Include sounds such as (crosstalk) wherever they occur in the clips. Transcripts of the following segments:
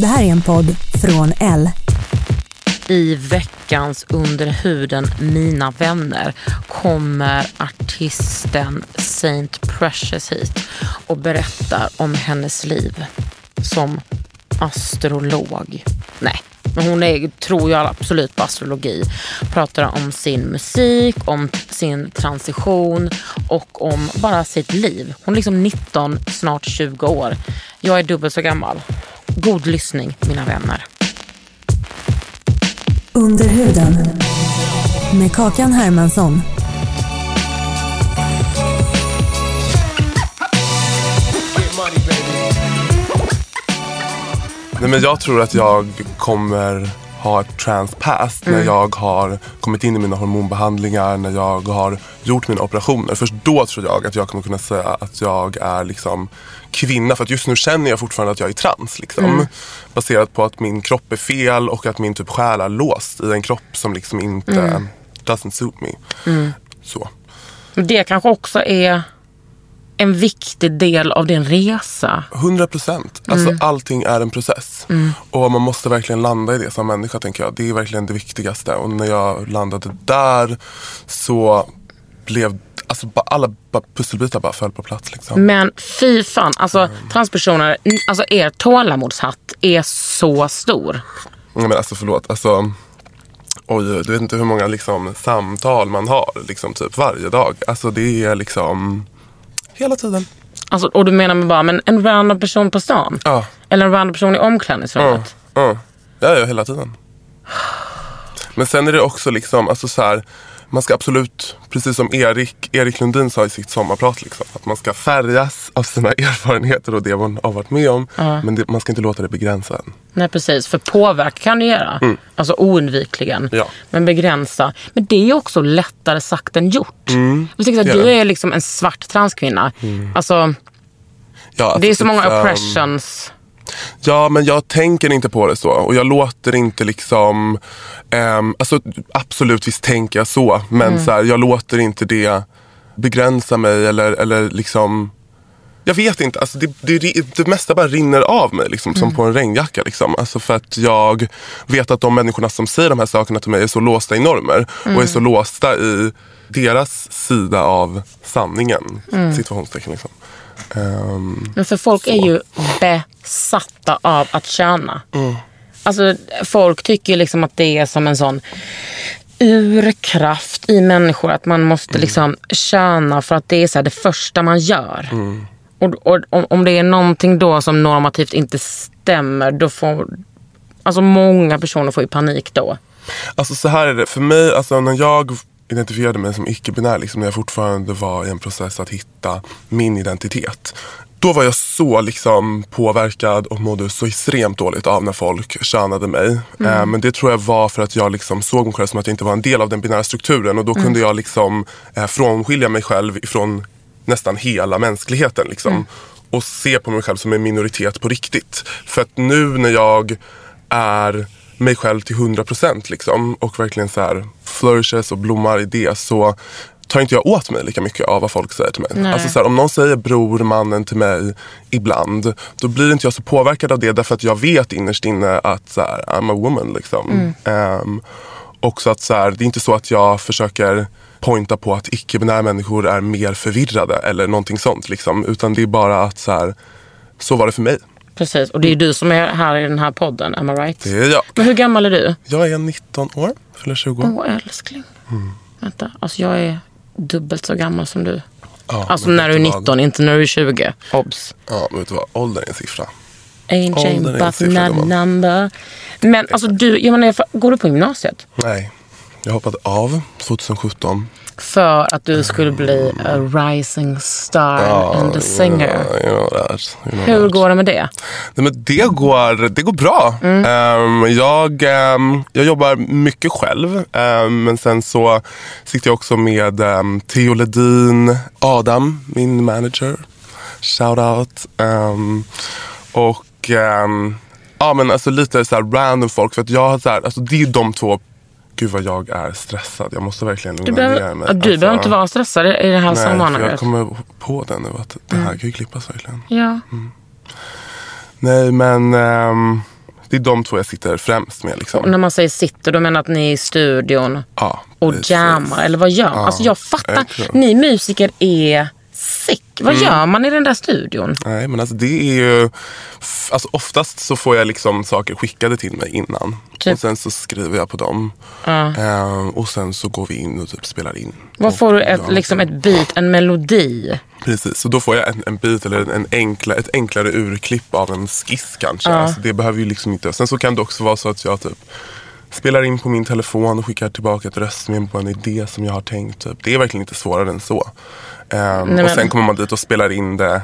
Det här är en podd från L. I veckans Under huden Mina vänner kommer artisten Saint Precious hit och berättar om hennes liv som astrolog. Nej, men hon är, tror jag absolut på astrologi. Pratar om sin musik, om sin transition och om bara sitt liv. Hon är liksom 19, snart 20 år. Jag är dubbelt så gammal. God lyssning mina vänner. Under huden. Med Kakan Hermansson. Nej, men jag tror att jag kommer ha ett trans past när jag har kommit in i mina hormonbehandlingar, när jag har gjort mina operationer. Först då tror jag att jag kommer kunna säga att jag är liksom kvinna. För att just nu känner jag fortfarande att jag är trans. Liksom. Baserat på att min kropp är fel och att min typ själ är låst i en kropp som liksom inte doesn't suit me. Så. Det kanske också är en viktig del av din resa. 100 procent. Alltså allting är en process. Och man måste verkligen landa i det som människa tänker jag. Det är verkligen det viktigaste. Och när jag landade där så blev alltså, alla bara pusselbitar bara föll på plats. Liksom. Men fy fan, alltså transpersoner, n- alltså er tålamodshatt är så stor. Nej, men alltså förlåt. Alltså, oj, du vet inte hur många liksom, samtal man har liksom, typ varje dag. Alltså det är liksom hela tiden. Alltså, och du menar med bara men en random person på stan? Ja. Eller en random person i Ja, omklädningsrummet? ja. ja, ja, hela tiden. Men sen är det också liksom, alltså så här, man ska absolut, precis som Erik, Erik Lundin sa i sitt sommarprat, liksom, att man ska färgas av sina (laughs) erfarenheter och det man har varit med om. Men det, man ska inte låta det begränsa en. Nej precis, för påverka kan du göra. Alltså oundvikligen. Ja. Men begränsa. Men det är också lättare sagt än gjort. Här, är du är liksom en svart transkvinna. Alltså, Ja, alltså det är så många ehm, oppressions. Ja, men jag tänker inte på det så. Och jag låter inte liksom... ehm, alltså, absolut, visst tänker jag så. Men så här, jag låter inte det begränsa mig eller, eller liksom... Jag vet inte. Alltså, det, det, det mesta bara rinner av mig liksom, som på en regnjacka. Liksom. Alltså, för att jag vet att de människorna som säger de här sakerna till mig är så låsta i normer. Och är så låsta i deras sida av sanningen. Situationstecken liksom. Ehm, Men för folk Så. är ju besatta av att tjäna. Mm. Alltså, folk tycker liksom att det är som en sån urkraft i människor. Att man måste Mm. liksom tjäna för att det är så det första man gör. Mm. Och, och om, om det är någonting då som normativt inte stämmer, då får... Alltså många personer får ju panik då. Alltså så här är det. För mig, alltså när jag identifierade mig som icke-binär, liksom, när jag fortfarande var i en process att hitta min identitet. Då var jag så liksom påverkad och mådde så extremt dåligt av när folk könade mig. Eh, men det tror jag var för att jag liksom såg mig själv som att jag inte var en del av den binära strukturen. Och då kunde jag liksom eh, frånskilja mig själv ifrån nästan hela mänskligheten. Liksom. Och se på mig själv som en minoritet på riktigt. För att nu när jag är mig själv till 100% liksom och verkligen så här flourishes och blommar i det så tar inte jag åt mig lika mycket av vad folk säger till mig. Nej. Alltså så här, om någon säger bror, mannen till mig ibland då blir inte jag så påverkad av det därför att jag vet innerst inne att så här, I'm a woman. Liksom. Ehm, också att så här, det är inte så att jag försöker pointa på att icke-binära människor är mer förvirrade eller någonting sånt. Liksom. Utan det är bara att så här, så var det för mig. Precis, och det är du som är här i den här podden, am I right? Det är jag. Men hur gammal är du? Jag är 19 år, fyller 20. Åh älskling. Vänta, alltså jag är dubbelt så gammal som du. Ja, Alltså när du är vet du vad? 19, inte när du är 20. Obs. Ja, men vet du vad? Ålder är en siffra. Ain't Åldern en but not number. Men alltså du, jag menar, går du på gymnasiet? Nej, jag hoppade av 2017. För att du skulle bli a rising star and a singer. You know that, you know Hur that. går det med det? Nej, men det, går, det går bra. Ehm, jag, ehm, jag jobbar mycket själv. ehm, men sen så sitter jag också med um, Theo Ledin, Adam, min manager. Shout out. Och ja, men alltså lite så här random folk. För att jag har så här, alltså det är de två. Gud vad jag är stressad. Jag måste verkligen Du, lugna behöver, ner mig. ja, du Alltså, behöver inte vara stressad i det här Nej, för jag sammanhanget. kommer på det nu att det här kan ju klippas verkligen. Ja. Nej men ehm, det är de två jag sitter främst med. Liksom. Och när man säger sitter, då menar att ni är i studion Ja, och jammar. Eller vad gör man? alltså jag fattar. Ni musiker är sick. Vad Mm. gör man i den där studion? Nej men alltså det är ju, alltså oftast så får jag liksom saker skickade till mig innan. Typ? Och sen så skriver jag på dem. Ehm, och sen så går vi in och typ spelar in. Vad får du? Ett, liksom ett beat, en melodi? Precis, så då får jag en, en bit eller en enkla, ett enklare urklipp av en skiss kanske. Alltså det behöver ju liksom inte. Sen så kan det också vara så att jag typ spelar in på min telefon och skickar tillbaka ett röstmem på en idé som jag har tänkt. Typ. Det är verkligen inte svårare än så. Ehm, Nej, och sen kommer man dit och spelar in det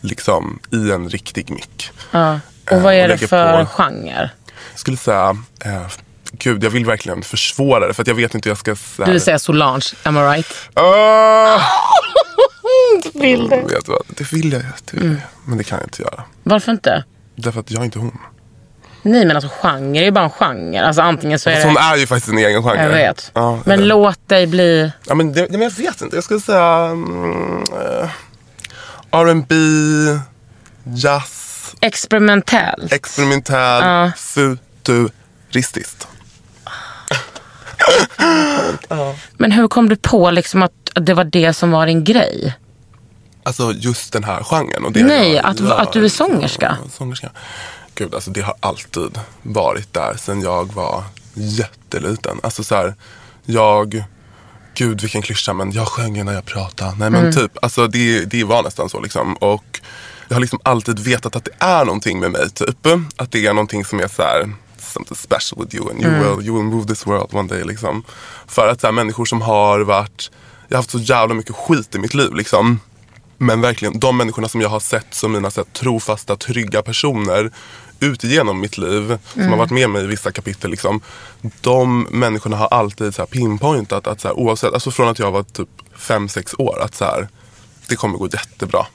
liksom i en riktig mick. Ja. Och Eh, vad är och det för på- genre? Jag skulle säga, eh, gud jag vill verkligen försvåra det för jag vet inte hur jag ska säga. Du vill säga Solange, am I right? Ah! (laughs) Vill det. Vet vad, det vill jag, det vill jag. Men det kan jag inte göra. Varför inte? Därför att jag är inte hon. Nej men alltså genre är ju bara en genre. Alltså antingen så är Fast det... hon är ju faktiskt en egen genre. Jag vet. Ja, men vet. låt dig bli... Ja, men, det, men jag vet inte. Jag skulle säga mm, eh, R&B, jazz, Experimentell. experimentell, Ja. futuristiskt. Men hur kom du på liksom att det var det som var din grej? Alltså just den här genren. Och det Nej, att- att du är sångerska. Ja, sångerska. Gud, alltså det har alltid varit där sen jag var jätteliten. Alltså så här, jag... Gud vilken klyscha, men jag sjöng när jag pratade. Nej men typ, alltså det, det var nästan så liksom. Och jag har liksom alltid vetat att det är någonting med mig typ. Att det är någonting som är så här, something special with you and you, will, you will move this world one day liksom. För att så här, människor som har varit, jag har haft så jävla mycket skit i mitt liv liksom. Men verkligen, de människorna som jag har sett som mina så här, trofasta, trygga personer ut igenom mitt liv, som har varit med mig i vissa kapitel. Liksom, de människorna har alltid så här, pinpointat att så här, oavsett, alltså från att jag var typ 5-6 år, att så här, det kommer gå jättebra.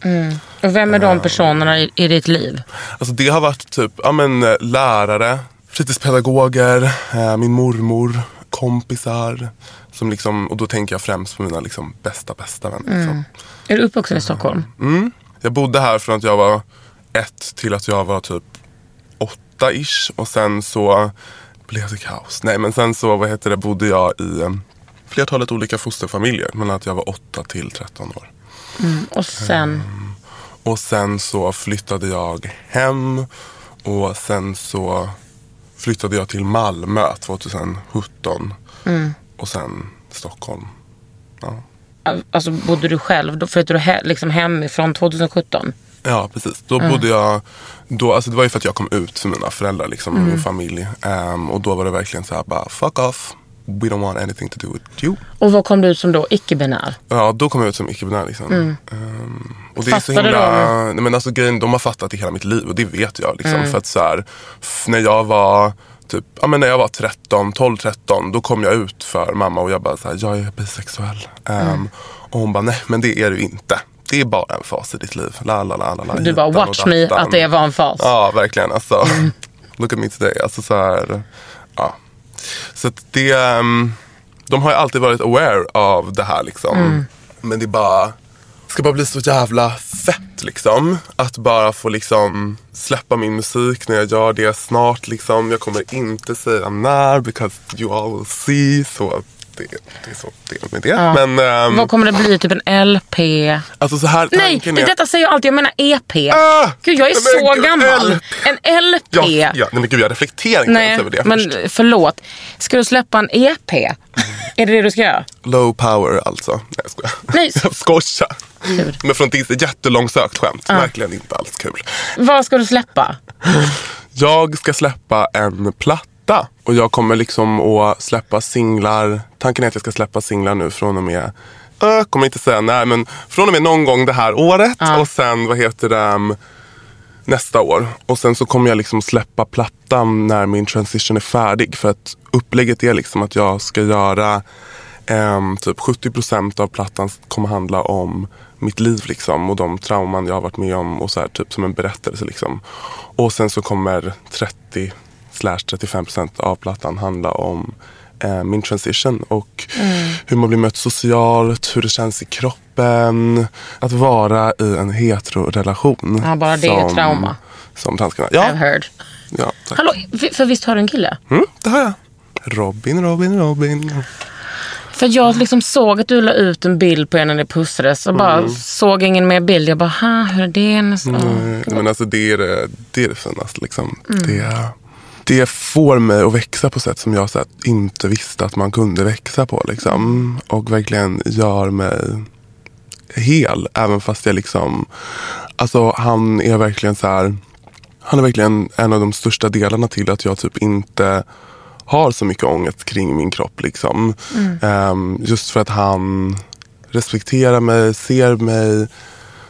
Och vem är de personerna i, i ditt liv? Alltså det har varit typ ja, men, eh, lärare, fritidspedagoger, eh, min mormor, kompisar. Som liksom, och då tänker jag främst på mina liksom, bästa, bästa vänner. Liksom. Är du uppvuxen i Stockholm? Jag bodde här från att jag var ett till att jag var typ åtta ish. Och sen så blev det kaos. Nej men sen så vad heter det, bodde jag i eh, flertalet olika fosterfamiljer. Mellan att jag var åtta till 13 år. Och sen... Och sen så flyttade jag hem. Och sen så flyttade jag till Malmö 2017. Och sen Stockholm. Ja. Alltså bodde du själv? Då flyttade du he, liksom hemifrån 2017? Ja, precis. Då bodde jag... Då, alltså det var ju för att jag kom ut för mina föräldrar liksom, och min familj. Ehm, och då var det verkligen så här bara, fuck off. We don't want anything to do with you. Och vad kom du ut som då? Icke-binär? Ja, då kom jag ut som icke-binär. Liksom. Ehm, och det är så Fattade himla... Nej, men alltså, grejen, de har fattat i hela mitt liv och det vet jag. Liksom, För att så här, när jag var typ, ja, men när jag var 13, 12, 13 då kom jag ut för mamma och jag bara så här, jag är bisexuell. Ehm, och hon bara, nej men det är du inte. Det är bara en fas i ditt liv. La, la, la, la, la, Du bara, watch me, att det var en fas. Ja, verkligen. Alltså, (laughs) look at me today. Alltså, så här, ja. Så att det, ehm, de har ju alltid varit aware av det här. Liksom. Men det är bara, ska bara bli så jävla fett liksom. Att bara få liksom släppa min musik när jag gör det snart. Liksom. Jag kommer inte säga när because you all will see. Så det, det är så det är med det. Men ehm, Vad kommer det bli? Typ en LP? alltså så här Nej, det, är... detta säger jag alltid. Jag menar EP. Ah! Gud, jag är så gud, gammal. LP. En LP. Ja, ja, nej men gud jag reflekterar inte ens över det men först. förlåt. Ska du släppa en EP? (laughs) Är det det du ska göra? Low power alltså. Nej jag skojar. Nej. (laughs) Jag skojar. Kul. Men från Disney, jättelångsökt skämt. Verkligen inte alls kul. Vad ska du släppa? Jag ska släppa en platta. Och jag kommer liksom att släppa singlar. Tanken är att jag ska släppa singlar nu från och med jag kommer inte säga när, men från och med någon gång det här året. Och sen, vad heter det, um, nästa år. Och sen så kommer jag liksom släppa plattan när min transition är färdig. För att upplägget är liksom att jag ska göra um, typ 70% av plattan kommer handla om mitt liv liksom. Och de trauman jag har varit med om och så här, typ som en berättelse liksom. Och sen så kommer 30 slash 35% av plattan handla om eh, min transition och hur man blir mött socialt, hur det känns i kroppen. Att vara i en heterorelation. Ja, bara det är trauma. Som transkvinna. I've Ja, heard. ja tack. Hallå, för visst har du en kille? Mm, det har jag. Robin, Robin, Robin. För jag liksom såg att du la ut en bild på er när ni pussades och bara såg ingen mer bild. Jag bara, ha, hur är det? Så, Nej, men alltså det är det, det, är det finaste. Liksom. Det, det får mig att växa på sätt som jag så inte visste att man kunde växa på. Liksom. Och verkligen gör mig hel. Även fast jag liksom... Alltså han är verkligen så här... Han är verkligen en av de största delarna till att jag typ inte har så mycket ångest kring min kropp. Liksom. Ehm, just för att han respekterar mig, ser mig.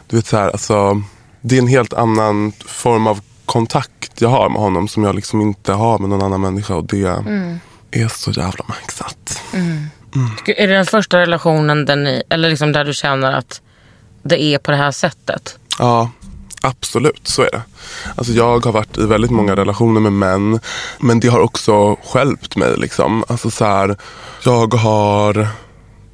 Du vet så här, alltså, det är en helt annan form av kontakt jag har med honom som jag liksom inte har med någon annan människa. Och det är så jävla maxat. Gud, Är det den första relationen där, ni, eller liksom där du känner att det är på det här sättet? Ja, absolut. Så är det. Alltså jag har varit i väldigt många relationer med män. Men det har också skälpt mig. Liksom. Alltså så här, jag har...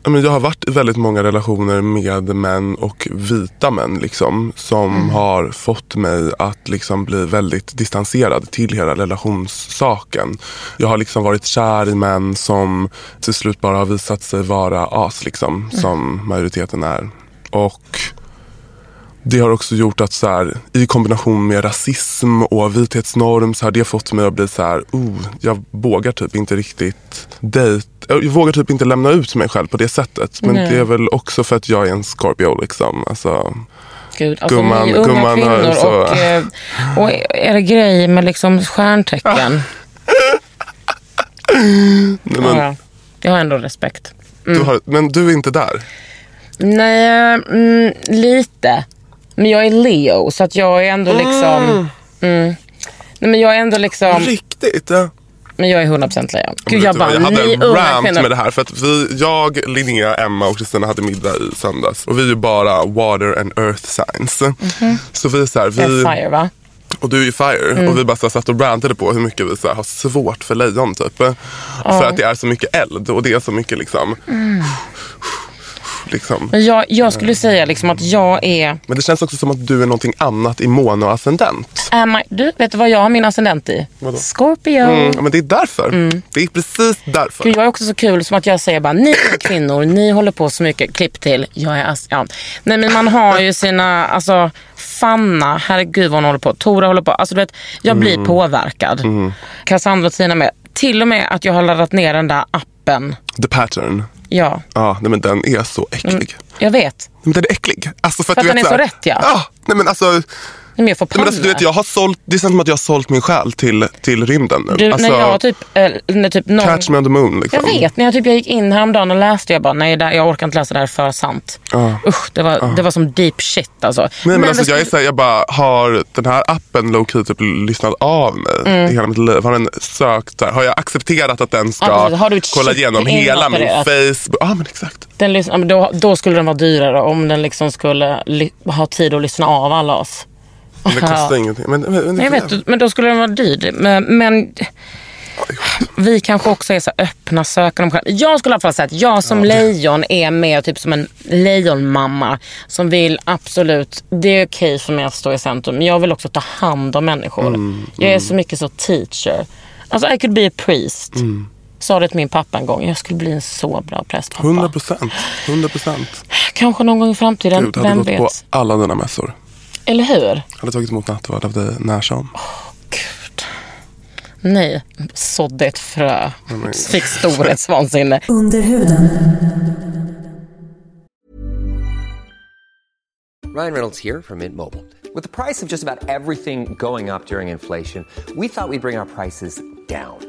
Jag har varit i väldigt många relationer med män och vita män liksom, som har fått mig att liksom bli väldigt distanserad till hela relationssaken. Jag har liksom varit kär i män som till slut bara har visat sig vara as, liksom, som majoriteten är. Och det har också gjort att så här, i kombination med rasism och vithetsnorm så har det fått mig att bli så här, oh, jag vågar typ inte riktigt dejt. Jag vågar typ inte lämna ut mig själv på det sättet. Men Nej. det är väl också för att jag är en Scorpio liksom. Alltså, Gud, alltså Gumman- ni unga gumman kvinnor så- och, eh, och är det grej med liksom stjärntecken? (laughs) nej, men, Ja, ja. Jag har ändå respekt. du har, men du är inte där. Nej, mm, lite. Men jag är Leo så att jag är ändå liksom... Mm. Nej, men jag är ändå liksom... Riktigt? Ja. Men jag är 100% Leo. Gud jag bara, jag hade ni en rant kvinnor. med det här. För att vi, jag, Linnea, Emma och Kristina hade middag i söndags. Och vi är ju bara water and earth signs. Så vi är så här, Jag är vi, fire va? och du är ju fire. Mm. Och vi bara så här, satt och rantade på hur mycket vi så här, har svårt för lejon typ. För att det är så mycket eld och det är så mycket liksom. Mm. Liksom. Men jag, jag skulle säga liksom att jag är... Men det känns också som att du är någonting annat i måne och ascendent. Am I, du, vet du vad jag har min ascendent i? Vadå? Scorpio. Mm, men det är därför. Det är precis därför. Gud, jag är också så kul som att jag säger bara, ni är kvinnor, ni håller på så mycket. Klipp till, jag är as- ja. Nej men man har ju sina, alltså Fanna, herregud vad hon håller på. Tora håller på. Alltså du vet, jag blir påverkad. Cassandra och Tina med. Till och med att jag har laddat ner den där appen. The pattern. Ja, Ja, nej, men den är så äcklig. jag vet. Men den är äcklig. Alltså för att, För att du den vet, är så här- rätt, ja. ja nej, men alltså, Men jag får men alltså, du vet, panik. jag har sålt, det känns som att jag har sålt min själ till, till rymden nu. Du, alltså, när jag typ, eh, när typ någon... Catch me on the moon. Liksom. Jag vet, när jag, typ, jag gick in häromdagen och läste, jag bara nej jag orkar inte läsa det här är för sant. Ja. Usch, det var, det var som deep shit alltså. Nej, men Men alltså, jag, är så här, jag bara har den här appen low key typ lyssnat av mig Mm. i hela mitt liv. Har den sökt, här, har jag accepterat att den ska Ja. Har du kolla igenom hela min? Facebook? Ja men exakt. Den då, då skulle den vara dyrare om den liksom skulle ha tid att lyssna av alla oss. Men det kostar Ja. ingenting. Men, men, men, jag vet, men då skulle den vara dyr. Men, men vi kanske också är så öppna sökande. Jag skulle i alla fall säga att jag som lejon är mer typ som en lejonmamma som vill absolut, det är okej för mig att stå i centrum, men jag vill också ta hand om människor. Mm, jag är så mycket så teacher. Alltså I could be a priest. sa det till min pappa en gång. Jag skulle bli en så bra präst pappa. 100 procent. 100 procent. Kanske någon gång i framtiden. Gud, hade Vem gått vet? på alla dina mässor. Eller hur? Hade tagit emot nattvard av dig när som. Gud. Nej, sådde ett frö. men- Fick storhetsvansinne. (laughs) Under huden. Ryan Reynolds here from Mint Mobile. With the price of just about everything going up during inflation, we thought we'd bring our prices down.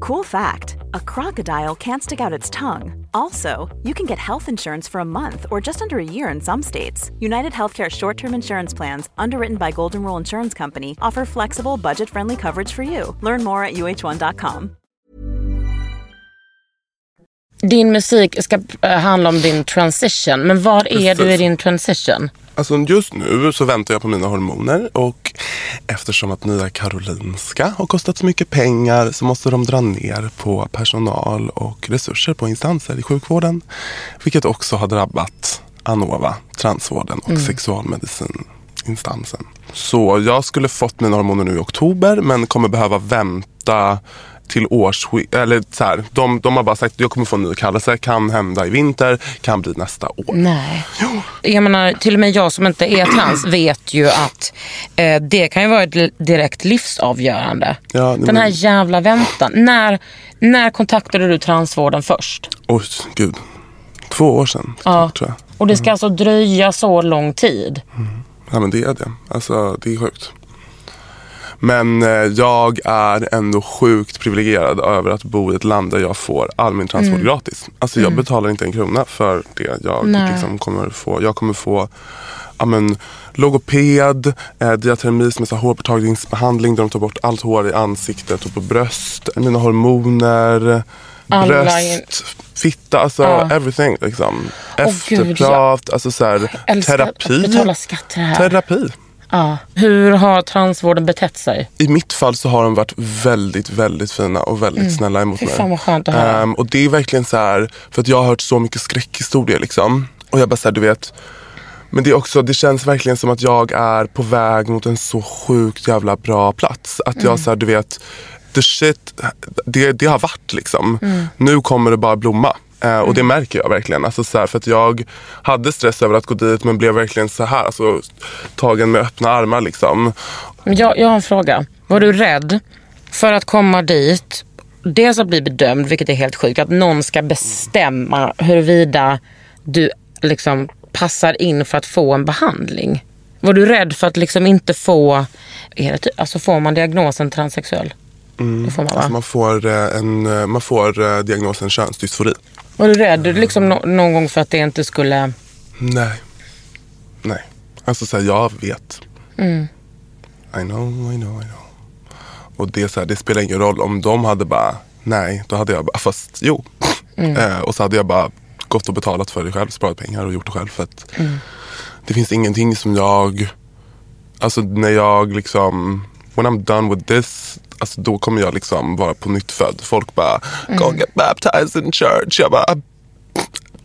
Cool fact a crocodile can't stick out its tongue. Also, you can get health insurance for a month or just under a year in some states. United Healthcare short term insurance plans, underwritten by Golden Rule Insurance Company, offer flexible, budget friendly coverage for you. Learn more at uh1.com. Din musik ska eh, handla om din transition. Men var är du i din transition? Alltså just nu så väntar jag på mina hormoner och eftersom att Nya Karolinska har kostat så mycket pengar så måste de dra ner på personal och resurser på instanser i sjukvården. Vilket också har drabbat Anova, transvården och sexualmedicininstansen. Så jag skulle fått mina hormoner nu i oktober men kommer behöva vänta till årsskiftet. Eller så här, de, de har bara sagt att jag kommer få en ny kallelse. Kan hända i vinter, kan bli nästa år. Nej. Jag menar, till och med jag som inte är trans (clears throat) vet ju att eh, det kan ju vara ett direkt livsavgörande. Ja, Den här men- jävla väntan. När, när kontaktade du transvården först? Oj, gud. Två år sedan, Ja. tror jag. Och det ska alltså dröja så lång tid? Ja, men det är det. Alltså, det är sjukt. Men eh, jag är ändå sjukt privilegierad över att bo i ett land där jag får all min transvård gratis. Alltså jag betalar inte en krona för det jag Nej. liksom kommer få. Jag kommer få ja, men, logoped, eh, diatermi som är så hårborttagningsbehandling där de tar bort allt hår i ansiktet och på bröst. Mina hormoner, Alla bröst, fitta, alltså Ja. everything. Liksom. Gud, Efterprat, alltså så här, terapi. betala skatter här. Terapi. Ja. Hur har transvården betett sig? I mitt fall så har de varit väldigt, väldigt fina och väldigt snälla emot Mm. Fy mig. fan vad skönt att höra. Ehm, och det är verkligen så här, för att jag har hört så mycket skräckhistorier liksom. Och jag bara såhär, du vet. Men det är också, det känns verkligen som att jag är på väg mot en så sjukt jävla bra plats. Att Mm. jag såhär, du vet, the shit, det, det har varit liksom. Mm. Nu kommer det bara blomma. Eh, och det märker jag verkligen. Alltså, så här, för att jag hade stress över att gå dit men blev verkligen så här, alltså, tagen med öppna armar liksom. Jag, jag har en fråga. Var du rädd för att komma dit, dels att bli bedömd, vilket är helt sjukt, att någon ska bestämma huruvida du liksom passar in för att få en behandling? Var du rädd för att liksom inte få, är det, alltså får man diagnosen transsexuell? Det får man? Alltså man får, eh, en, eh, man får eh, diagnosen könsdysfori. Var du rädd liksom nå- någon gång för att det inte skulle... Nej. Nej. Alltså så här, jag vet. Mm. I know, I know, I know. Och det, så här, det spelar ingen roll om de hade bara, nej, då hade jag bara, fast jo. Mm. Eh, och så hade jag bara gått och betalat för det själv, sparat pengar och gjort det själv. För att Mm. det finns ingenting som jag, alltså när jag liksom, when I'm done with this, alltså då kommer jag liksom vara på nytt född. Folk bara, Mm. go get baptized in church. Jag bara,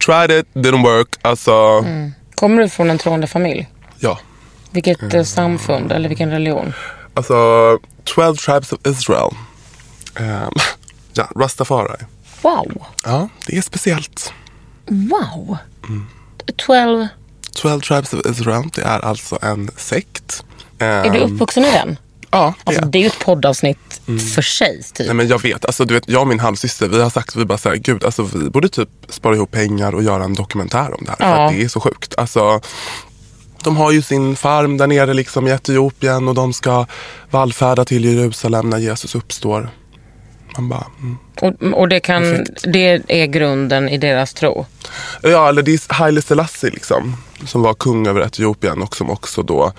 tried it, didn't work. Alltså, Mm. Kommer du från en troende familj? ja. Vilket eh, samfund eller vilken religion? Alltså, 12 tribes of Israel. Ehm, ja, Rastafari. Wow! Ja, det är speciellt. Wow! 12... 12 tribes of Israel, det är alltså en sekt. Är du Ehm, uppvuxen i den? Ja, det Alltså, är. det är ju ett poddavsnitt för sig. Typ. Nej, men jag vet, alltså, du vet, jag och min halvsyster, vi har sagt, vi bara så här, gud, alltså, vi borde typ spara ihop pengar och göra en dokumentär om det här. För Ja. att det är så sjukt. Alltså, de har ju sin farm där nere liksom i Etiopien och de ska vallfärda till Jerusalem när Jesus uppstår. Man bara, mm. Och, och det, kan, Perfekt. det är grunden i deras tro. Ja, eller det är Haile Selassie liksom. Som var kung över Etiopien och som också då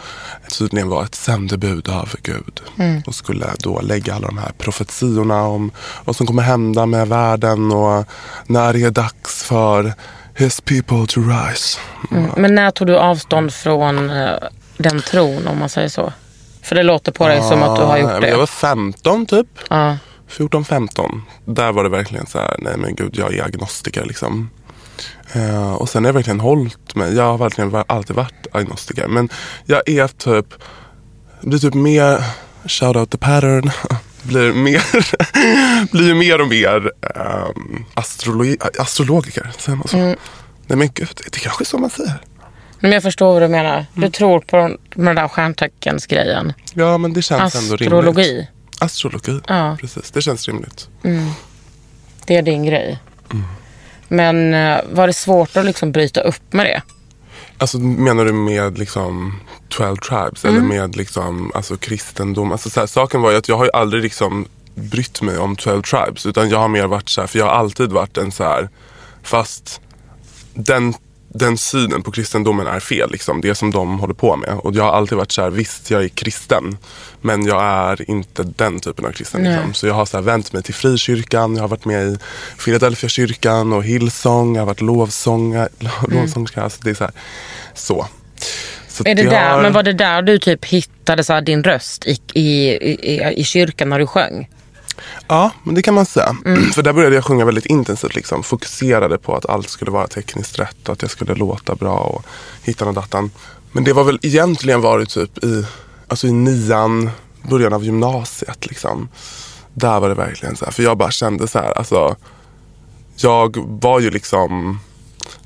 tydligen var ett sändebud av Gud. Och skulle då lägga alla de här profetiorna om vad som kommer hända med världen och när det är dags för his people to rise. Mm. Men när tog du avstånd från eh, den tron om man säger så? För det låter på dig som att du har gjort det. Jag var 15 typ. Ja. 14-15. Där var det verkligen så här, nej men gud jag är agnostiker liksom. Eh, och sen har jag verkligen hållit mig. Jag har verkligen alltid varit agnostiker. Men jag är typ, blir typ mer, shout out the pattern. (laughs) blir, mer, (laughs) blir mer och mer um, astrologi, astrologiker. Säger man så? Mm. Nej men gud, det är kanske är så man säger. Men jag förstår vad du menar. Mm. Du tror på den, den där stjärnteckensgrejen. Ja men det känns ändå rimligt. Astrologi. Astrologi, Ja. precis. Det känns rimligt. Det är din grej. Mm. Men eh, var det svårt att liksom bryta upp med det? Alltså menar du med liksom 12 tribes eller med liksom alltså kristendom? Alltså så här, saken var ju att jag har ju aldrig liksom brytt mig om 12 tribes utan jag har mer varit så här, för jag har alltid varit en så här, fast den, den synen på kristendomen är fel liksom, det som de håller på med. Och jag har alltid varit så här, visst jag är kristen men jag är inte den typen av kristen. Liksom. Så jag har så här, vänt mig till frikyrkan, jag har varit med i Philadelphia kyrkan och Hillsong, jag har varit lovsångare, (laughs) lovsångerska. Alltså det är så här, så. så Är det jag där, men var det där du typ hittade så din röst i, i, i, i kyrkan när du sjöng? Ja, men det kan man säga. Mm. För där började jag sjunga väldigt intensivt. Liksom. Fokuserade på att allt skulle vara tekniskt rätt och att jag skulle låta bra och hitta och dattan. Men det var väl egentligen varit typ i, alltså i nian, början av gymnasiet. Liksom. Där var det verkligen så här. För jag bara kände så här, alltså. Jag var ju liksom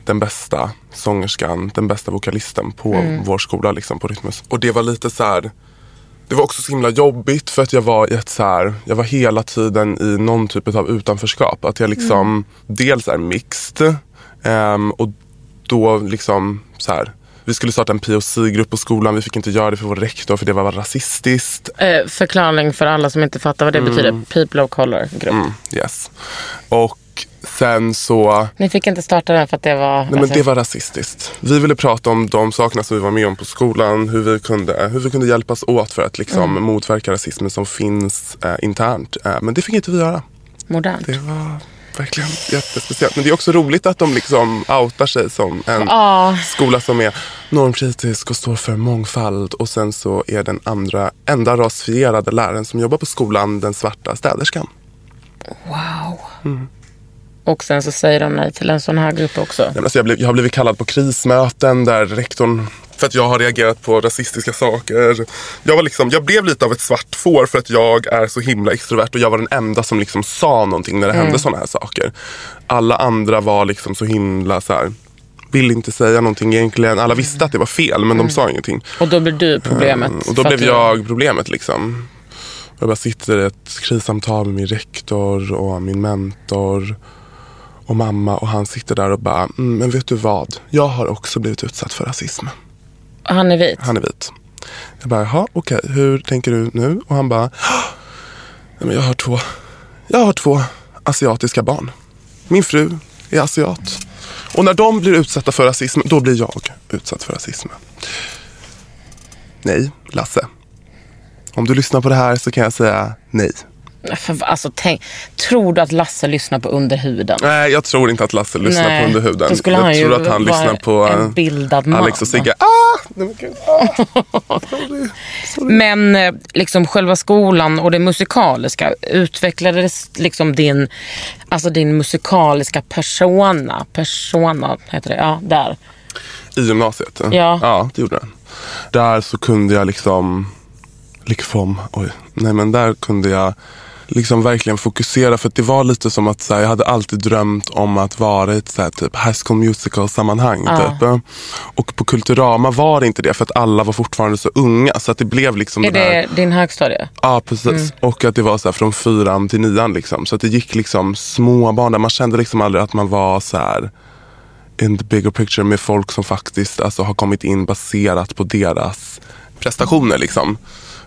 den bästa sångerskan, den bästa vokalisten på Mm. vår skola liksom, på Rytmus. Och det var lite så här. Det var också så himla jobbigt för att jag var i ett så här, jag var hela tiden i någon typ av utanförskap. Att jag liksom dels är mixed ehm, och då liksom så här. Vi skulle starta en POC-grupp på skolan. Vi fick inte göra det för vår rektor för det var rasistiskt. Eh, förklaring för alla som inte fattar vad det betyder. People of color grupp. Mm, yes. Och sen så Ni fick inte starta den för att det var... Nej, men alltså- det var rasistiskt. Vi ville prata om de sakerna som vi var med om på skolan. Hur vi kunde, hur vi kunde hjälpas åt för att liksom Mm. motverka rasismen som finns eh, internt. Eh, men det fick inte vi göra. Modernt. Det var verkligen jättespeciellt. Men det är också roligt att de liksom outar sig som en Ja. skola som är normkritisk och står för mångfald. Och sen så är den andra enda rasifierade läraren som jobbar på skolan den svarta städerskan. Wow. Och sen så säger de nej till en sån här grupp också. Nej, men Alltså jag, blev, jag har blivit kallad på krismöten där rektorn, för att jag har reagerat på rasistiska saker. Jag, var liksom, jag blev lite av ett svart får för att jag är så himla extrovert och jag var den enda som liksom sa någonting när det hände sådana här saker. Alla andra var liksom så himla så här, ville inte säga någonting egentligen. Alla visste att det var fel men de sa ingenting. Och då blir du problemet. Mm, och då blev jag problemet liksom. Jag bara sitter i ett krissamtal med min rektor och min mentor och mamma och han sitter där och bara, mm, men vet du vad? Jag har också blivit utsatt för rasism. Han är vit. Han är vit. Jag bara, jaha okej, hur tänker du nu? Och han bara, "Ah, nej, men jag har två, jag har två asiatiska barn. Min fru är asiat. Och när de blir utsatta för rasism, då blir jag utsatt för rasism. Nej, Lasse. Om du lyssnar på det här så kan jag säga nej. För, alltså, tänk, tror du att Lasse lyssnar på Underhuden? Nej, jag tror inte att Lasse lyssnar Nej, på Underhuden. då skulle jag han ju tror att han lyssnar på en eh, bildad man. Alex och Sigge. (laughs) Ah! Ah! Sorry. Sorry. Men eh, liksom själva skolan och det musikaliska, utvecklades liksom din, alltså din musikaliska persona, persona heter det, ja där. I gymnasiet? Ja. Ja, det gjorde den. Där så kunde jag liksom, liksom, oj, nej men där kunde jag liksom verkligen fokusera för det var lite som att så här, jag hade alltid drömt om att vara i ett så här, typ high school musical sammanhang. Typ. Och på Kulturama var det inte det för att alla var fortfarande så unga så att det blev liksom Är här det din högstadie? Ja, precis. Och att det var så här från fyran till nian. Liksom. Så att det gick liksom små barn där. Man kände liksom aldrig att man var så här in the bigger picture med folk som faktiskt alltså, har kommit in baserat på deras prestationer. Liksom.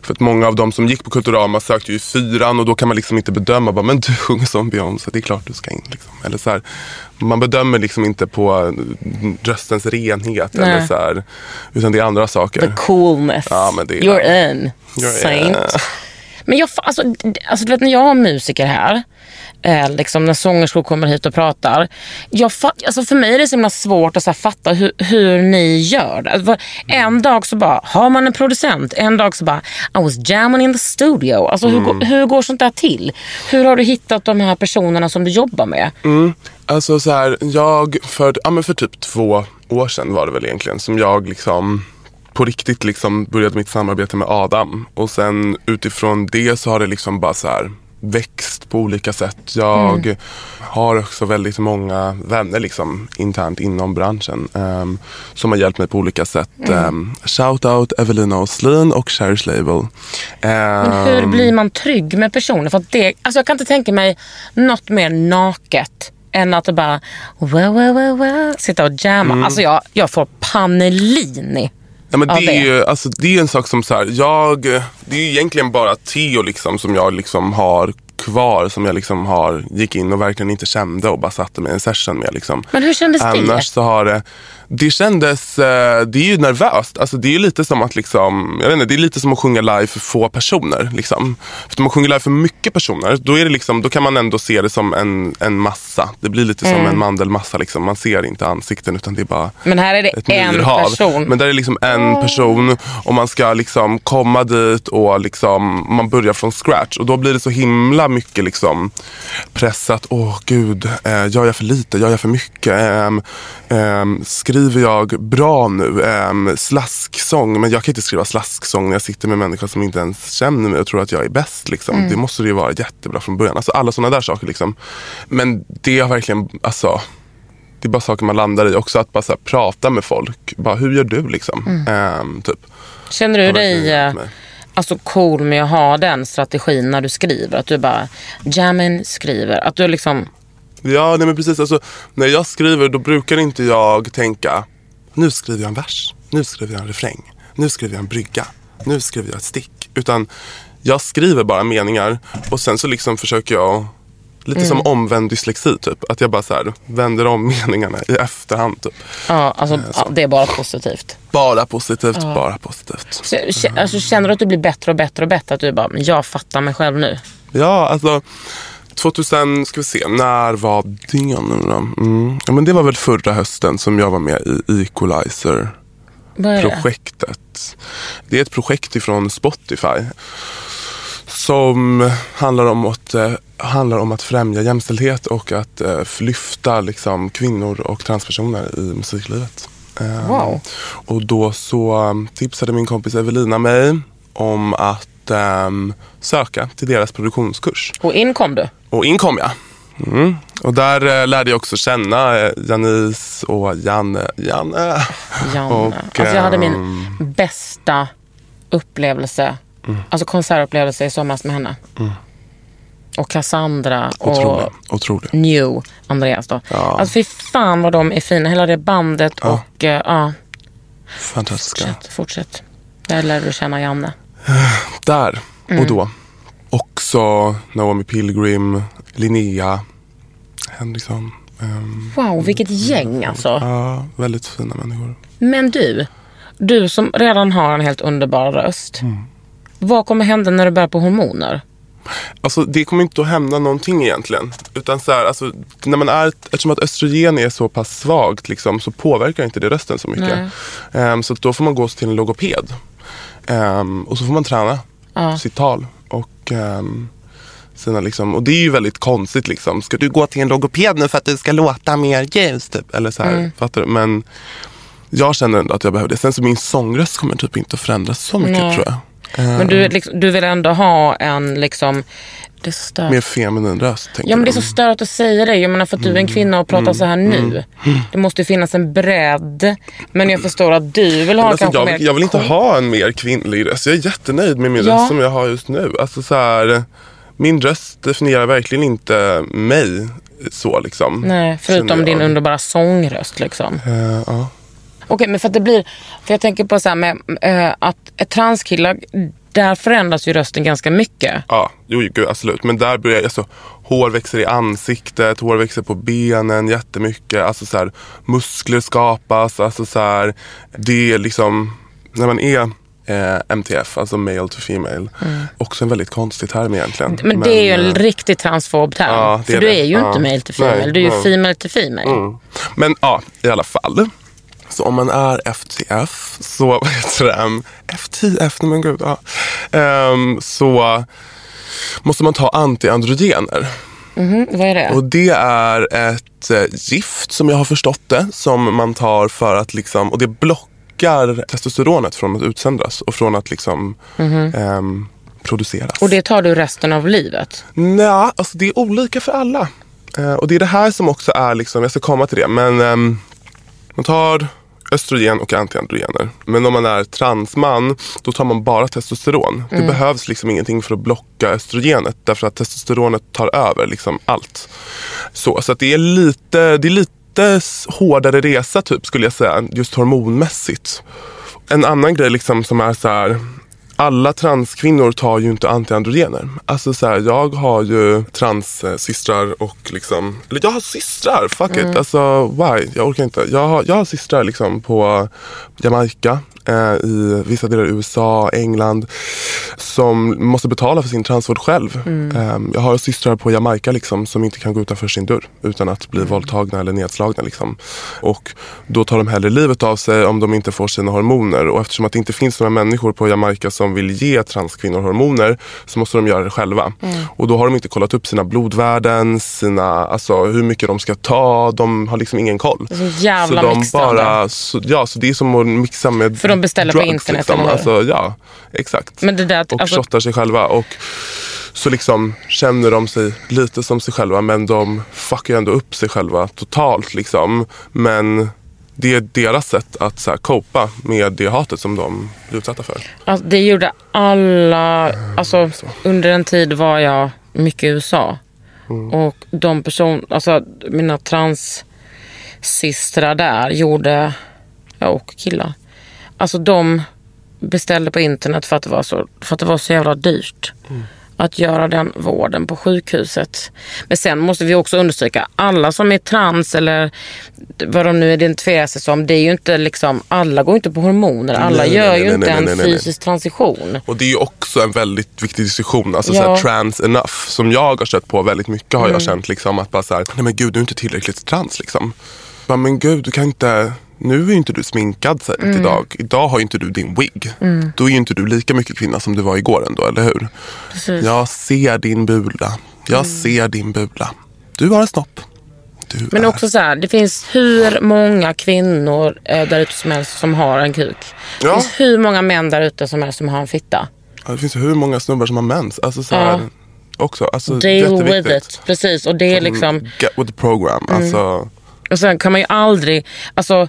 För att många av de som gick på Kulturama sökte ju i fyran och då kan man liksom inte bedöma, bara, men du sjunger som Beyoncé, det är klart du ska in. Liksom. Eller så här, man bedömer liksom inte på röstens renhet. Nej. Eller så här, utan det är andra saker. The coolness. Ja, men det är- You're in. You're Saint. in. Men jag, alltså, alltså, du vet när jag har musiker här eh, liksom, när sångerskor kommer hit och pratar. Jag alltså för mig är det så himla svårt att så här, fatta hur, hur ni gör det. Alltså, en dag så bara har man en producent, en dag så bara I was jamming in the studio. Alltså, hur, går- hur går sånt där till? Hur har du hittat de här personerna som du jobbar med? Alltså så här, jag för, ja, men för typ två år sedan var det väl egentligen som jag liksom på riktigt liksom började mitt samarbete med Adam. Och sen utifrån det så har det liksom bara så här växt på olika sätt. Jag har också väldigt många vänner liksom internt inom branschen ehm, som har hjälpt mig på olika sätt. Um, Shoutout Evelina Oslin och Cherish Label. Men hur Ehm, blir man trygg med personer? För det, alltså jag kan inte tänka mig något mer naket än att bara wow, wow, wow, wow, sitta och jamma. Mm. Alltså jag, jag får panellini. Ja, men det. är ju, alltså, det är en sak som så här, jag, det är ju egentligen bara Theo liksom, som jag liksom har kvar som jag liksom har, gick in och verkligen inte kände och bara satte mig i en session med. Liksom. Men hur kändes det? Annars så har det, det kändes, eh, det är ju nervöst. Alltså det är lite som att liksom, jag vet inte, det är lite som att sjunga live för få personer. Liksom. För om man sjunger live för mycket personer, då, är det liksom, då kan man ändå se det som en, en massa. Det blir lite Mm. som en mandelmassa. Liksom. Man ser inte ansikten utan det är bara Men här är det en myrhav. person. Men där är liksom en person och man ska liksom komma dit och liksom, man börjar från scratch. Och då blir det så himla mycket liksom pressat. Åh gud, eh, gör jag för lite? Gör jag för mycket? Ehm, ehm, skriver jag bra nu? Ehm, slasksång? Men jag kan inte skriva slasksång när jag sitter med människor som inte ens känner mig och tror att jag är bäst. Liksom. Det måste ju vara jättebra från början. Alltså alla sådana där saker. Liksom. Men det har verkligen, alltså det är bara saker man landar i också. Att bara här, prata med folk. Bara, hur gör du liksom? Ehm, typ. Känner du dig alltså cool med att ha den strategin när du skriver? Att du bara jammin skriver. Att du liksom, Ja, nej men precis. Alltså, när jag skriver då brukar inte jag tänka nu skriver jag en vers, nu skriver jag en refräng, nu skriver jag en brygga, nu skriver jag ett stick. Utan jag skriver bara meningar och sen så liksom försöker jag Lite som omvänd dyslexi typ. Att jag bara så här, vänder om (laughs) meningarna i efterhand. Typ. ja, alltså, ja, det är bara positivt. Bara positivt, bara positivt. Så, alltså, känner du att du blir bättre och bättre och bättre? Att du bara, jag fattar mig själv nu. Ja, alltså 2000, ska vi se, när var det nu då? Mm. Ja, men det var väl förra hösten som jag var med i Equalizer-projektet. Vad är det? Det är ett projekt ifrån Spotify. Som handlar om att, eh, handlar om att främja jämställdhet och att eh, lyfta liksom, kvinnor och transpersoner i musiklivet. Eh, Wow. Och då så um, tipsade min kompis Evelina mig om att ehm, söka till deras produktionskurs. Och in kom du. Och in kom jag. Mm. Och där eh, lärde jag också känna eh, Janice och Janne. Janne. Janne. Och, alltså jag hade min ehm, bästa upplevelse, Mm. alltså konsertupplevelse i somras med henne. Och Cassandra Otrolig. och Otrolig. New Andreas då. Ja. Alltså fy fan vad de är fina, hela det bandet Ja. och eh, ja, Fantastiska. fortsätt, fortsätt. Där lärde du känna Janne. Där Mm. och då. Också Naomi Pilgrim, Linnea Henriksson. ehm, Wow, vilket gäng alltså. ja, väldigt fina människor. Men du, du som redan har en helt underbar röst. Mm. Vad kommer hända när du börjar på hormoner? Alltså det kommer inte att hända någonting egentligen. Utan så här, alltså, när man är, eftersom att östrogen är så pass svagt liksom, så påverkar inte det rösten så mycket. Ehm, så då får man gå till en logoped. Ehm, och så får man träna sitt tal. Och, ehm, sina, liksom, och det är ju väldigt konstigt. Liksom. Ska du gå till en logoped nu för att du ska låta mer ljus? Typ? Eller så här, fattar du? Men jag känner ändå att jag behöver det. Sen så min sångröst kommer typ inte att förändras så mycket Nej. tror jag. Men du, liksom, du vill ändå ha en liksom... Det är så stört. Mer feminin röst. tänker Ja men det är så stört att säga det. Jag menar för att du är en kvinna och pratar så här nu. Det måste ju finnas en bredd. Men jag förstår att du vill ha Men alltså, kanske jag, mer... vill, jag vill inte ha en mer kvinnlig röst. Jag är jättenöjd med min Ja. röst som jag har just nu. Alltså, så här, min röst definierar verkligen inte mig så liksom. Nej, förutom din underbara sångröst liksom. Eh, ja. Okej, men för att det blir... För jag tänker på så här med eh, att ett transkillar, där förändras ju rösten ganska mycket. Ja, jo, gud, absolut. Men där börjar alltså, hår växer i ansiktet, hår växer på benen jättemycket. Alltså så här, muskler skapas. Alltså så här, det är liksom, när man är eh, MTF, alltså male to female. Också en väldigt konstig term egentligen. Men, det är ju en eh, riktigt transfob term. Ja, för du är ju Ja. inte male to female, Nej, du är ju nej. female to female. Mm. Men ja, i alla fall. Så om man är FTF, så (laughs) vad heter det? FTF, nej men gud. Ja. Ehm, så måste man ta antiandrogener. Mhm, vad är det? Och det är ett eh, gift som jag har förstått det. Som man tar för att liksom, och det blockar testosteronet från att utsöndras och från att liksom ehm, produceras. Mhm. Och det tar du resten av livet? Nej, alltså det är olika för alla. Eh, och det är det här som också är, liksom, jag ska komma till det, men ehm, man tar östrogen och antiandrogener. Men om man är transman, då tar man bara testosteron. Det behövs liksom ingenting för att blocka östrogenet. Därför att testosteronet tar över liksom allt. Så, så det är lite, det är lite hårdare resa typ skulle jag säga, just hormonmässigt. En annan grej liksom som är så här. Alla transkvinnor tar ju inte antiandrogener. Alltså så här, jag har ju transsystrar och liksom, eller jag har systrar, fuck it. Alltså why? Jag orkar inte. Jag har, jag har systrar liksom på Jamaica, i vissa delar av USA, England. Som måste betala för sin transvård själv. Eh, jag har systrar på Jamaica liksom, som inte kan gå utanför sin dörr utan att bli våldtagna eller nedslagna. Liksom. Och då tar de hellre livet av sig om de inte får sina hormoner. Och eftersom att det inte finns några människor på Jamaica som vill ge transkvinnor hormoner så måste de göra det själva. Och då har de inte kollat upp sina blodvärden, sina, alltså hur mycket de ska ta. De har liksom ingen koll. Så jävla så de bara, så, ja, så det är som att mixa med de beställer på drugs, internet, Liksom. eller? Alltså, ja, exakt. Men det där, och alltså- shottar sig själva. Och så liksom känner de sig lite som sig själva men de fuckar ju ändå upp sig själva totalt. Liksom. Men det är deras sätt att så här, copa med det hatet som de blir utsatta för. Alltså, det gjorde alla... Alltså, under en tid var jag mycket i USA. Och de person, alltså mina transsystrar där gjorde, ja, och killar. Alltså de beställde på internet för att det var så, för att det var så jävla dyrt. Att göra den vården på sjukhuset. Men sen måste vi också understryka, alla som är trans eller vad de nu identifierar sig som, det är ju inte liksom, alla går inte på hormoner. Alla Nej, gör nej, ju nej, inte en fysisk transition. Och det är ju också en väldigt viktig diskussion. Alltså Ja. så här, trans enough. Som jag har stött på väldigt mycket har Mm. jag känt. Liksom, att bara så här, nej men gud du är inte tillräckligt trans. Liksom. Men gud du kan inte, nu är ju inte du sminkad säg Mm. idag. Idag har ju inte du din wig. Då är ju inte du lika mycket kvinna som du var igår ändå, eller hur? Precis. Mm. Jag ser din bula. Jag ser din bula. Du har en snopp. Du Men är... också så här, det finns hur många kvinnor eh, där ute som helst som har en kuk. Det Ja. finns hur många män där ute som helst som har en fitta. Ja, det finns hur många snubbar som har mens. Alltså, så här, också, alltså, Deal with it. Precis, och det är liksom... Get with the program. Alltså, Och sen kan man ju aldrig... Alltså,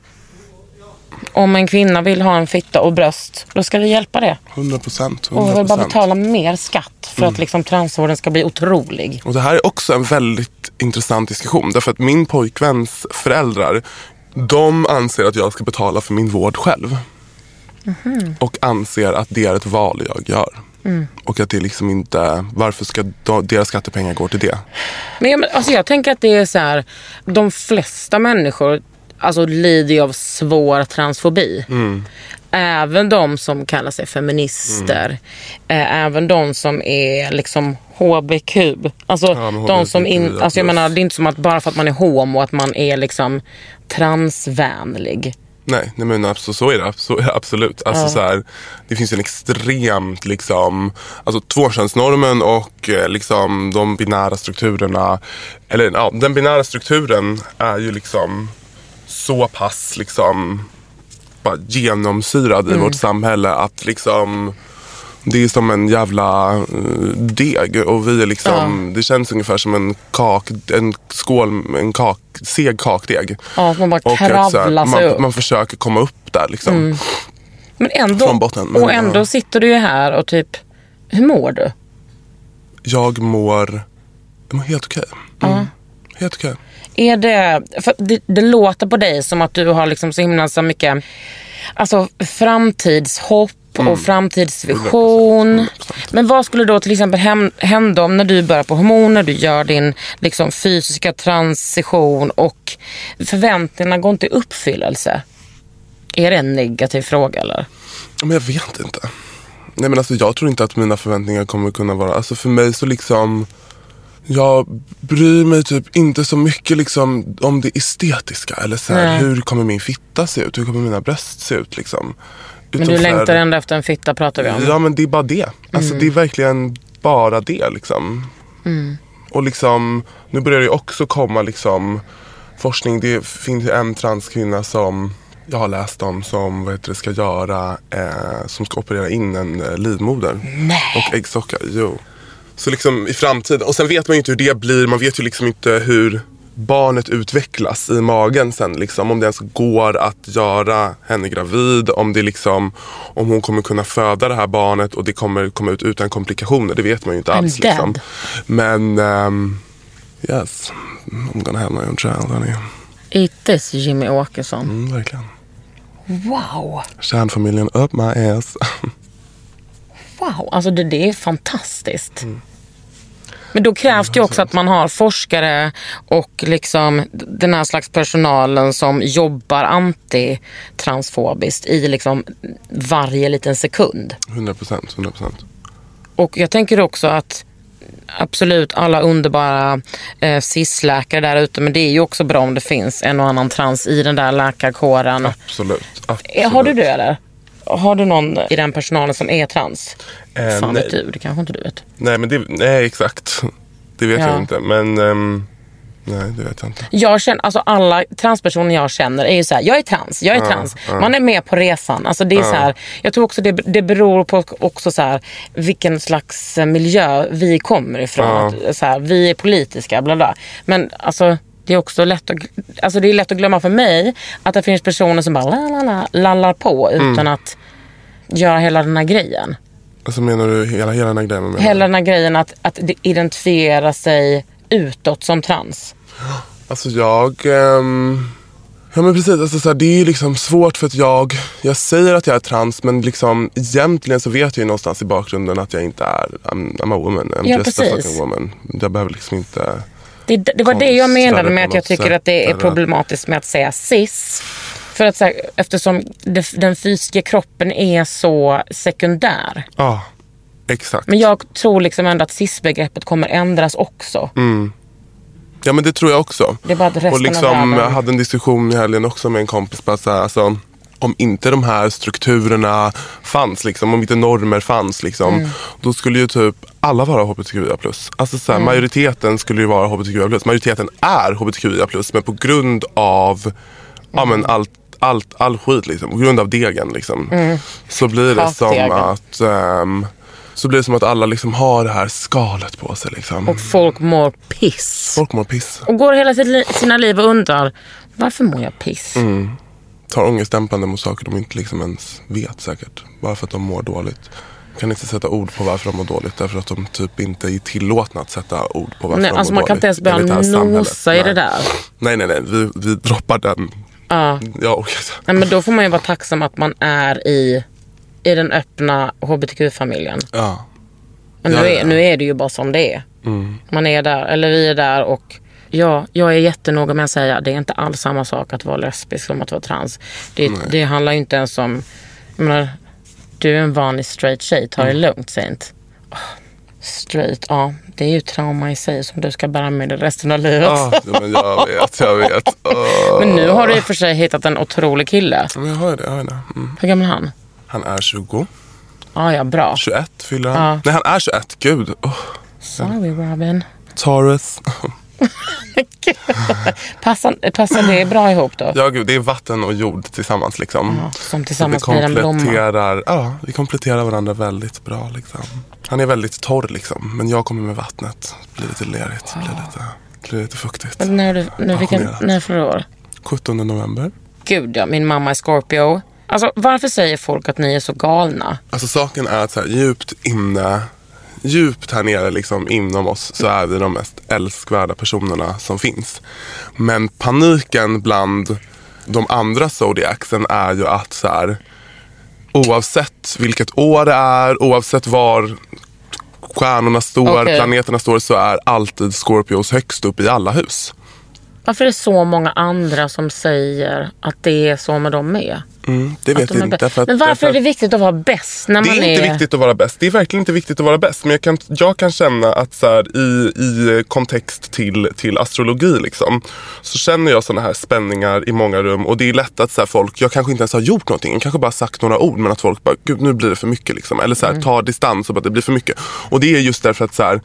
om en kvinna vill ha en fitta och bröst, då ska vi hjälpa det. 100 procent. Och väl bara betala mer skatt för Mm. att liksom transvården ska bli otrolig. Och det här är också en väldigt intressant diskussion. Därför att min pojkväns föräldrar, de anser att jag ska betala för min vård själv. Och anser att det är ett val jag gör. Och att det liksom inte, varför ska de, deras skattepengar gå till det? Men jag, alltså jag tänker att det är så här, de flesta människor alltså, lider ju av svår transfobi. Även de som kallar sig feminister. Eh, även de som är liksom HBQ. Alltså, Ja, men de som in, alltså jag menar, det är inte som att bara för att man är homo att man är liksom transvänlig. Nej, nej men absolut, så är det, så är det absolut. Alltså, så här, det finns en extremt, liksom, alltså tvåkönsnormen och eh, liksom, de binära strukturerna. Eller ja, den binära strukturen är ju liksom så pass liksom, bara genomsyrad i vårt samhälle att liksom det är som en jävla eh, deg och vi är liksom, det känns ungefär som en kak, en skål, en kak, seg kakdeg. Ja, man bara Och kravlar sig upp. man, man försöker komma upp där liksom. Men ändå, Från botten, men, och ändå ja. sitter du ju här och typ, hur mår du? Jag mår, jag mår helt okej. Mm. Helt okej. Är det, för det, det låter på dig som att du har liksom så himla så mycket alltså, framtidshopp och framtidsvision. 100%. Men vad skulle då till exempel hända om när du börjar på hormoner, du gör din liksom, fysiska transition och förväntningarna går inte i uppfyllelse? Är det en negativ fråga eller? Men jag vet inte. Nej men alltså jag tror inte att mina förväntningar kommer kunna vara, alltså för mig så liksom jag bryr mig typ inte så mycket liksom om det estetiska. Eller så här, Nej. hur kommer min fitta se ut? Hur kommer mina bröst se ut? Liksom. Men du här- längtar ändå efter en fitta pratar vi om. Ja men det är bara det. Alltså Mm. det är verkligen bara det liksom. Och liksom, nu börjar det också komma liksom forskning. Det finns en transkvinna som jag har läst om som vad heter det, ska göra, eh, som ska operera in en eh, livmoder. Och äggstockar, jo. Så liksom i framtiden, och sen vet man ju inte hur det blir. Man vet ju liksom inte hur barnet utvecklas i magen sen. Liksom, om det ens går att göra henne gravid. Om, det liksom, om hon kommer kunna föda det här barnet och det kommer komma ut utan komplikationer. Det vet man ju inte I'm alls. dead. Liksom. Men um, yes, I'm gonna have my own child honey. Eat this Jimmy Åkesson. Mm, verkligen. Wow. Kärnfamiljen up my ass. Wow, alltså det, det är fantastiskt. Mm. Men då krävs det ju också att man har forskare och liksom den här slags personalen som jobbar antitransfobiskt i liksom varje liten sekund. 100 procent, 100 procent. Och jag tänker också att absolut alla underbara eh, cis-läkare där ute men det är ju också bra om det finns en och annan trans i den där läkarkåren. Absolut, absolut. Eh, Har du det eller? Har du någon i den personalen som är trans? Eh, Fan nej. vet du, det kanske inte du vet. Nej, men det, nej exakt. Det vet Ja. jag inte. Men ehm, nej, det vet jag inte. Jag känner, alltså alla transpersoner jag känner är ju så här, jag är trans, jag är trans. Man är med på resan. Alltså det är så här, jag tror också det, det beror på också så här, vilken slags eh, miljö vi kommer ifrån. Att, så här, vi är politiska, bla bla. Men alltså det är också lätt att, alltså det är lätt att glömma för mig att det finns personer som bara la, la, la, lallar på utan att göra hela den här grejen. Alltså menar du hela, hela den här grejen? Menar Hela den här grejen att, att identifiera sig utåt som trans. Alltså jag... ehm, ja men precis, alltså, så här, det är ju liksom svårt för att jag, jag säger att jag är trans men liksom egentligen så vet jag ju någonstans i bakgrunden att jag inte är, I'm, I'm a woman, I'm Ja, just a precis. fucking woman. Jag behöver liksom inte... Det, det var det jag menade med att jag tycker att det är problematiskt med att säga cis. För att så här, eftersom det, den fysiska kroppen är så sekundär. Ja, exakt. Men jag tror liksom ändå att cis-begreppet kommer ändras också. Ja men det tror jag också. Det är bara att resten och av liksom, världen- jag hade en diskussion i helgen också med en kompis. Bara så här, alltså, om inte de här strukturerna fanns, liksom, om inte normer fanns, liksom, Mm. då skulle ju typ alla vara hbtqia+. Alltså, så här, Mm. Majoriteten skulle ju vara hbtqia+. Majoriteten är hbtqia+. Men på grund av ja, Mm. men allt, allt, all skit, liksom, på grund av degen, liksom, så blir det som Hatdegen. att ehm, så blir det som att alla liksom har det här skalet på sig. Liksom. Och folk mår piss. Folk mår piss. Och går hela sina liv och undrar varför mår jag piss? Mm. Tar ångestdämpande mot saker de inte liksom ens vet säkert. Bara för att de mår dåligt. Kan inte sätta ord på varför de mår dåligt. Därför att de typ inte är tillåtna att sätta ord på varför Nej, de alltså mår man kan inte ens dåligt. börja nosa i det där. Nej, nej, nej. Vi, vi droppar den. Ja. Jag orkar inte. Nej, men då får man ju vara tacksam att man är i, i den öppna hbtq-familjen. Ja. Men Ja, nu, ja, är, ja. nu är det ju bara som det är. Man är där, eller vi är där och ja, jag är jättenoga med att säga det är inte alls samma sak att vara lesbisk som att vara trans. Det, det handlar ju inte ens om, jag menar, du är en vanlig straight tjej, ta det lugnt Saint. Åh, Straight, ja, det är ju trauma i sig som du ska bära med dig resten av livet. Ah, men jag vet, jag vet. Ah. (laughs) Men nu har du i och för sig hittat en otrolig kille. Men jag har det. Jag har det. Mm. Hur gammal är han? Han är 20. Ja, ja, bra. 21 fyller han. Ja. Nej, han är 21. Gud. Oh. Sorry Robin. Taurus. (laughs) Passar, passar det bra ihop då? Ja, gud. Det är vatten och jord tillsammans. Liksom. Ja, som tillsammans vi blir en blomma. kompletterar, ja, vi kompletterar varandra väldigt bra. Liksom. Han är väldigt torr liksom, men jag kommer med vattnet. Blir lite lerigt, det blir lite, blir lite fuktigt. Men när, du, när, vilken, när för år? 17 november. Gud ja, min mamma är Scorpio. Alltså varför säger folk att ni är så galna? Alltså saken är att så här, djupt inne, djupt här nere liksom inom oss så är vi de mest älskvärda personerna som finns. Men paniken bland de andra zodiacsen är ju att så här, oavsett vilket år det är, oavsett var stjärnorna står, Okej. planeterna står så är alltid Scorpios högst upp i alla hus. Varför är det så många andra som säger att det är så med dem med? Mm, det vet jag är inte. Därför att, Men varför därför är det viktigt att vara bäst när Det man är inte viktigt att vara bäst. Det är verkligen inte viktigt att vara bäst. Men jag kan, jag kan känna att så här, i, i kontext till, till astrologi liksom, så känner jag sådana här spänningar i många rum. Och det är lätt att så här, folk, jag kanske inte ens har gjort någonting. Jag kanske bara sagt några ord. Men att folk bara, gud nu blir det för mycket. Liksom. Eller så här, tar distans och bara, det blir för mycket. Och det är just därför att så här,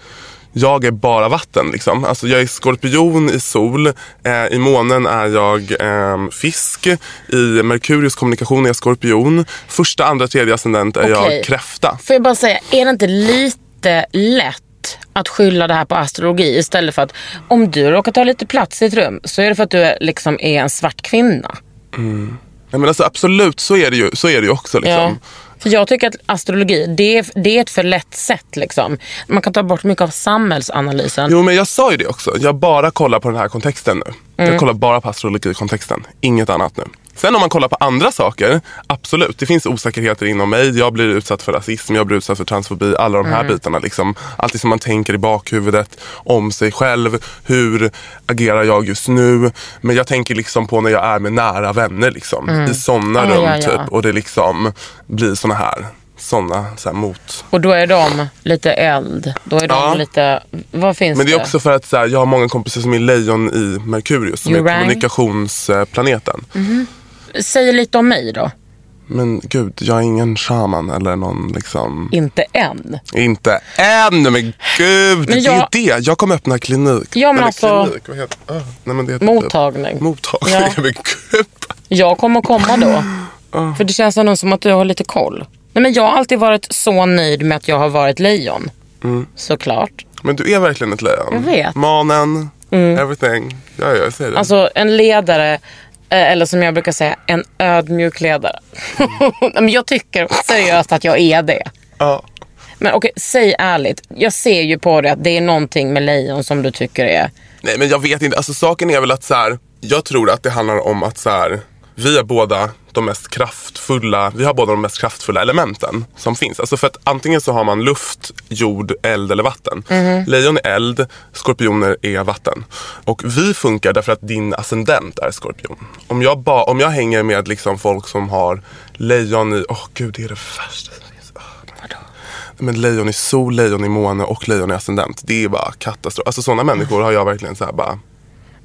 jag är bara vatten. Liksom. Alltså, jag är skorpion i sol. Eh, I månen är jag eh, fisk. I Merkurius kommunikation är jag skorpion. Första, andra, tredje ascendent är Okej. jag kräfta. Får jag bara säga, är det inte lite lätt att skylla det här på astrologi istället för att om du råkar ta lite plats i ett rum så är det för att du är, liksom är en svart kvinna. Nej, men alltså, absolut, så är det ju, så är det ju också. Liksom. Ja. För jag tycker att astrologi, det är, det är ett för lätt sätt. Liksom. Man kan ta bort mycket av samhällsanalysen. Jo men jag sa ju det också. Jag bara kollar på den här kontexten nu. Mm. Jag kollar bara på astrologikontexten. Inget annat nu. Sen om man kollar på andra saker, absolut. Det finns osäkerheter inom mig. Jag blir utsatt för rasism, jag blir utsatt för transfobi. Alla de här Mm. bitarna. Liksom. Allt det som man tänker i bakhuvudet om sig själv. Hur agerar jag just nu? Men jag tänker liksom på när jag är med nära vänner. Liksom, I sådana Ja, rum ja, ja. typ. Och det liksom blir såna här, såna, så här mot Och då är de lite eld. Då är de Ja. lite... Vad finns Men det det? är också för att så här, jag har många kompisar som är lejon i Merkurius som är Urang. kommunikationsplaneten. Säg lite om mig då. Men gud, jag är ingen shaman eller någon liksom... Inte än. Inte än, men gud! Men jag- Det är det. Jag kommer öppna klinik. Ja, men alltså- Klinik, vad heter ah, nej, men det heter Mottagning. Typ, mottagning, Ja. (laughs) men gud. Jag kommer komma då. För det känns ändå som att du har lite koll. Nej, men jag har alltid varit så nöjd med att jag har varit lejon. Såklart. Men du är verkligen ett lejon. Jag vet. Mm. Manen, everything. Ja, ja, jag säger det. Alltså en ledare, eller som jag brukar säga, en ödmjuk ledare. (laughs) Men jag tycker seriöst att jag är det. ja. Men okej, säg ärligt. Jag ser ju på det att det är någonting med lejon som du tycker är... Nej men jag vet inte, alltså saken är väl att så här, jag tror att det handlar om att så här, vi är båda de mest kraftfulla, vi har båda de mest kraftfulla elementen som finns. Alltså för att antingen så har man luft, jord, eld eller vatten. Lejon är eld, skorpioner är vatten. Och vi funkar därför att din ascendent är skorpion. Om jag, ba, om jag hänger med liksom folk som har lejon i, åh gud det är det värsta men lejon i sol, lejon i måne och lejon i ascendent. Det är bara katastrof. Alltså sådana människor har jag verkligen så här bara.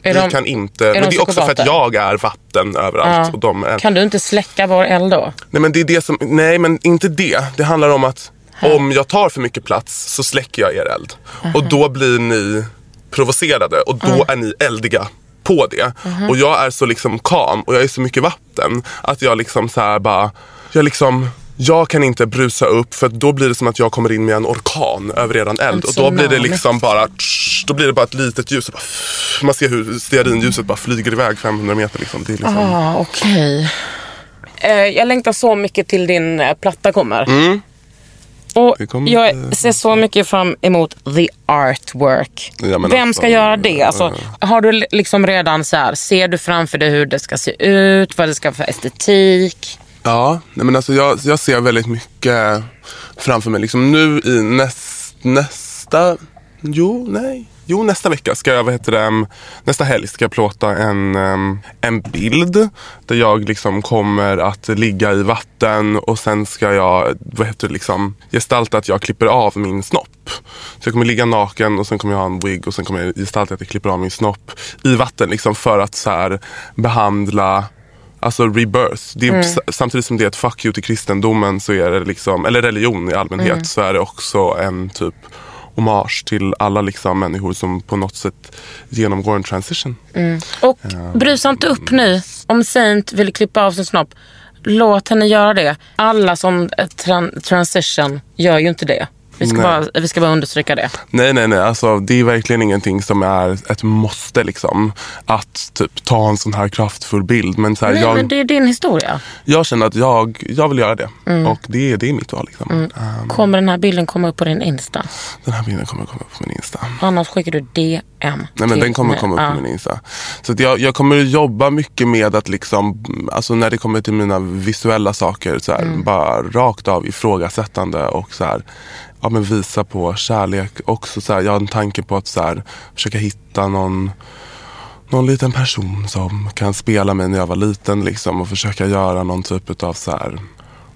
Är vi de- kan inte. de men det är också för att jag är vatten överallt. Ja. Och de är, Kan du inte släcka vår eld då? nej men det är det som, nej men inte det. Det handlar om att om jag tar för mycket plats så släcker jag er eld. Och då blir ni provocerade och då är ni eldiga på det. Och jag är så liksom calm och jag är så mycket vatten att jag liksom så här bara, jag liksom jag kan inte brusa upp för då blir det som att jag kommer in med en orkan över eran eld. Och då blir det liksom bara, då blir det bara ett litet ljus. Och bara, man ser hur stearinljuset bara flyger iväg 500 meter. Liksom. Det är liksom, Ah, okej. Eh, jag längtar så mycket till din eh, platta kommer. Och Mm. Kommer jag ser så mycket fram emot the artwork. Ja, Vem alltså, ska göra det? Alltså, har du li- liksom redan så här, ser du framför dig hur det ska se ut? Vad det ska vara för estetik? Ja, nej men alltså jag, jag ser väldigt mycket framför mig. Liksom nu i näst, nästa, jo nej. Jo, nästa vecka ska jag, vad heter det, nästa helg ska jag plåta en, en bild där jag liksom kommer att ligga i vatten och sen ska jag, vad heter det, liksom gestalta att jag klipper av min snopp. Så jag kommer ligga naken och sen kommer jag ha en wig och sen kommer jag gestalta att jag klipper av min snopp i vatten liksom för att så här behandla Alltså rebirth. Det är, s- Samtidigt som det är ett fuck you till kristendomen, så är det liksom, eller religion i allmänhet, så är det också en typ hommage till alla liksom människor som på något sätt genomgår en transition. Och brusa inte upp nu. Om Saint vill klippa av sin snopp, låt henne göra det. Alla som eh, tran- transition gör ju inte det. Vi ska, Nej. bara, vi ska bara understryka det. Nej, nej, nej. Alltså, det är verkligen ingenting som är ett måste. Liksom, att typ, ta en sån här kraftfull bild. Men, så här, Nej, jag, men det är din historia. jag känner att jag, jag vill göra det. Mm. Och det, är- det är mitt val. Liksom. Um, Kommer den här bilden komma upp på din Insta? den här bilden kommer komma upp på min Insta. Annars skickar du DM Nej, men den kommer komma upp på min Insta. Så jag, jag kommer jobba mycket med att liksom, alltså när det kommer till mina visuella saker, så här, Mm. bara rakt av ifrågasättande och så här, ja, men visa på kärlek. Också så här, jag har en tanke på att så här, försöka hitta någon någon liten person som kan spela mig när jag var liten liksom, och försöka göra någon typ av så här,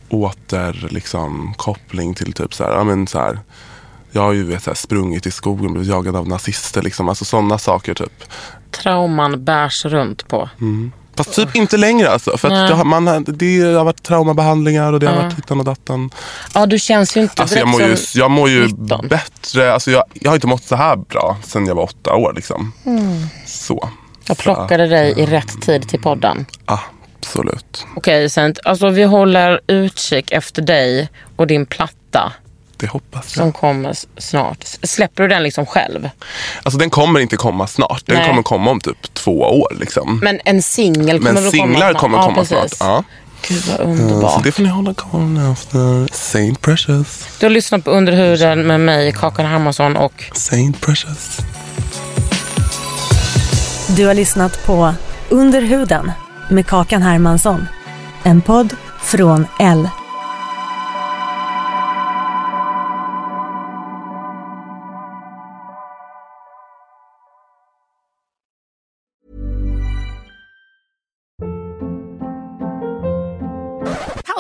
åter liksom, koppling till typ så här, ja, men så här, jag har ju vet, så här, sprungit i skogen, blivit jagad av nazister. Liksom. Alltså sådana saker typ. Trauman bärs runt på. Mm. Fast typ inte längre alltså. För att det, man, det har varit traumabehandlingar och det har varit hittan och dattan. Ja, du känns ju inte Alltså jag mår ju, jag mår ju 19. bättre. Alltså jag, jag har inte mått så här bra sedan jag var åtta år. Liksom. Så. Jag plockade dig i rätt tid till podden. Absolut. Okej, Saint. Alltså vi håller utkik efter dig och din platta Det hoppas som jag. kommer s- snart. Släpper du den liksom själv? Alltså den kommer inte komma snart. Den Nej. kommer komma om typ två år. Liksom. Men en singel kommer Men väl komma singlar snart? kommer ja, komma snart. Ja. Gud vad Så underbart. det får ni hålla koll efter. Saint Precious. Du har lyssnat på Underhuden med mig, Kakan Hermansson och Saint Precious. Du har lyssnat på Under huden med Kakan Hermansson. En podd från L.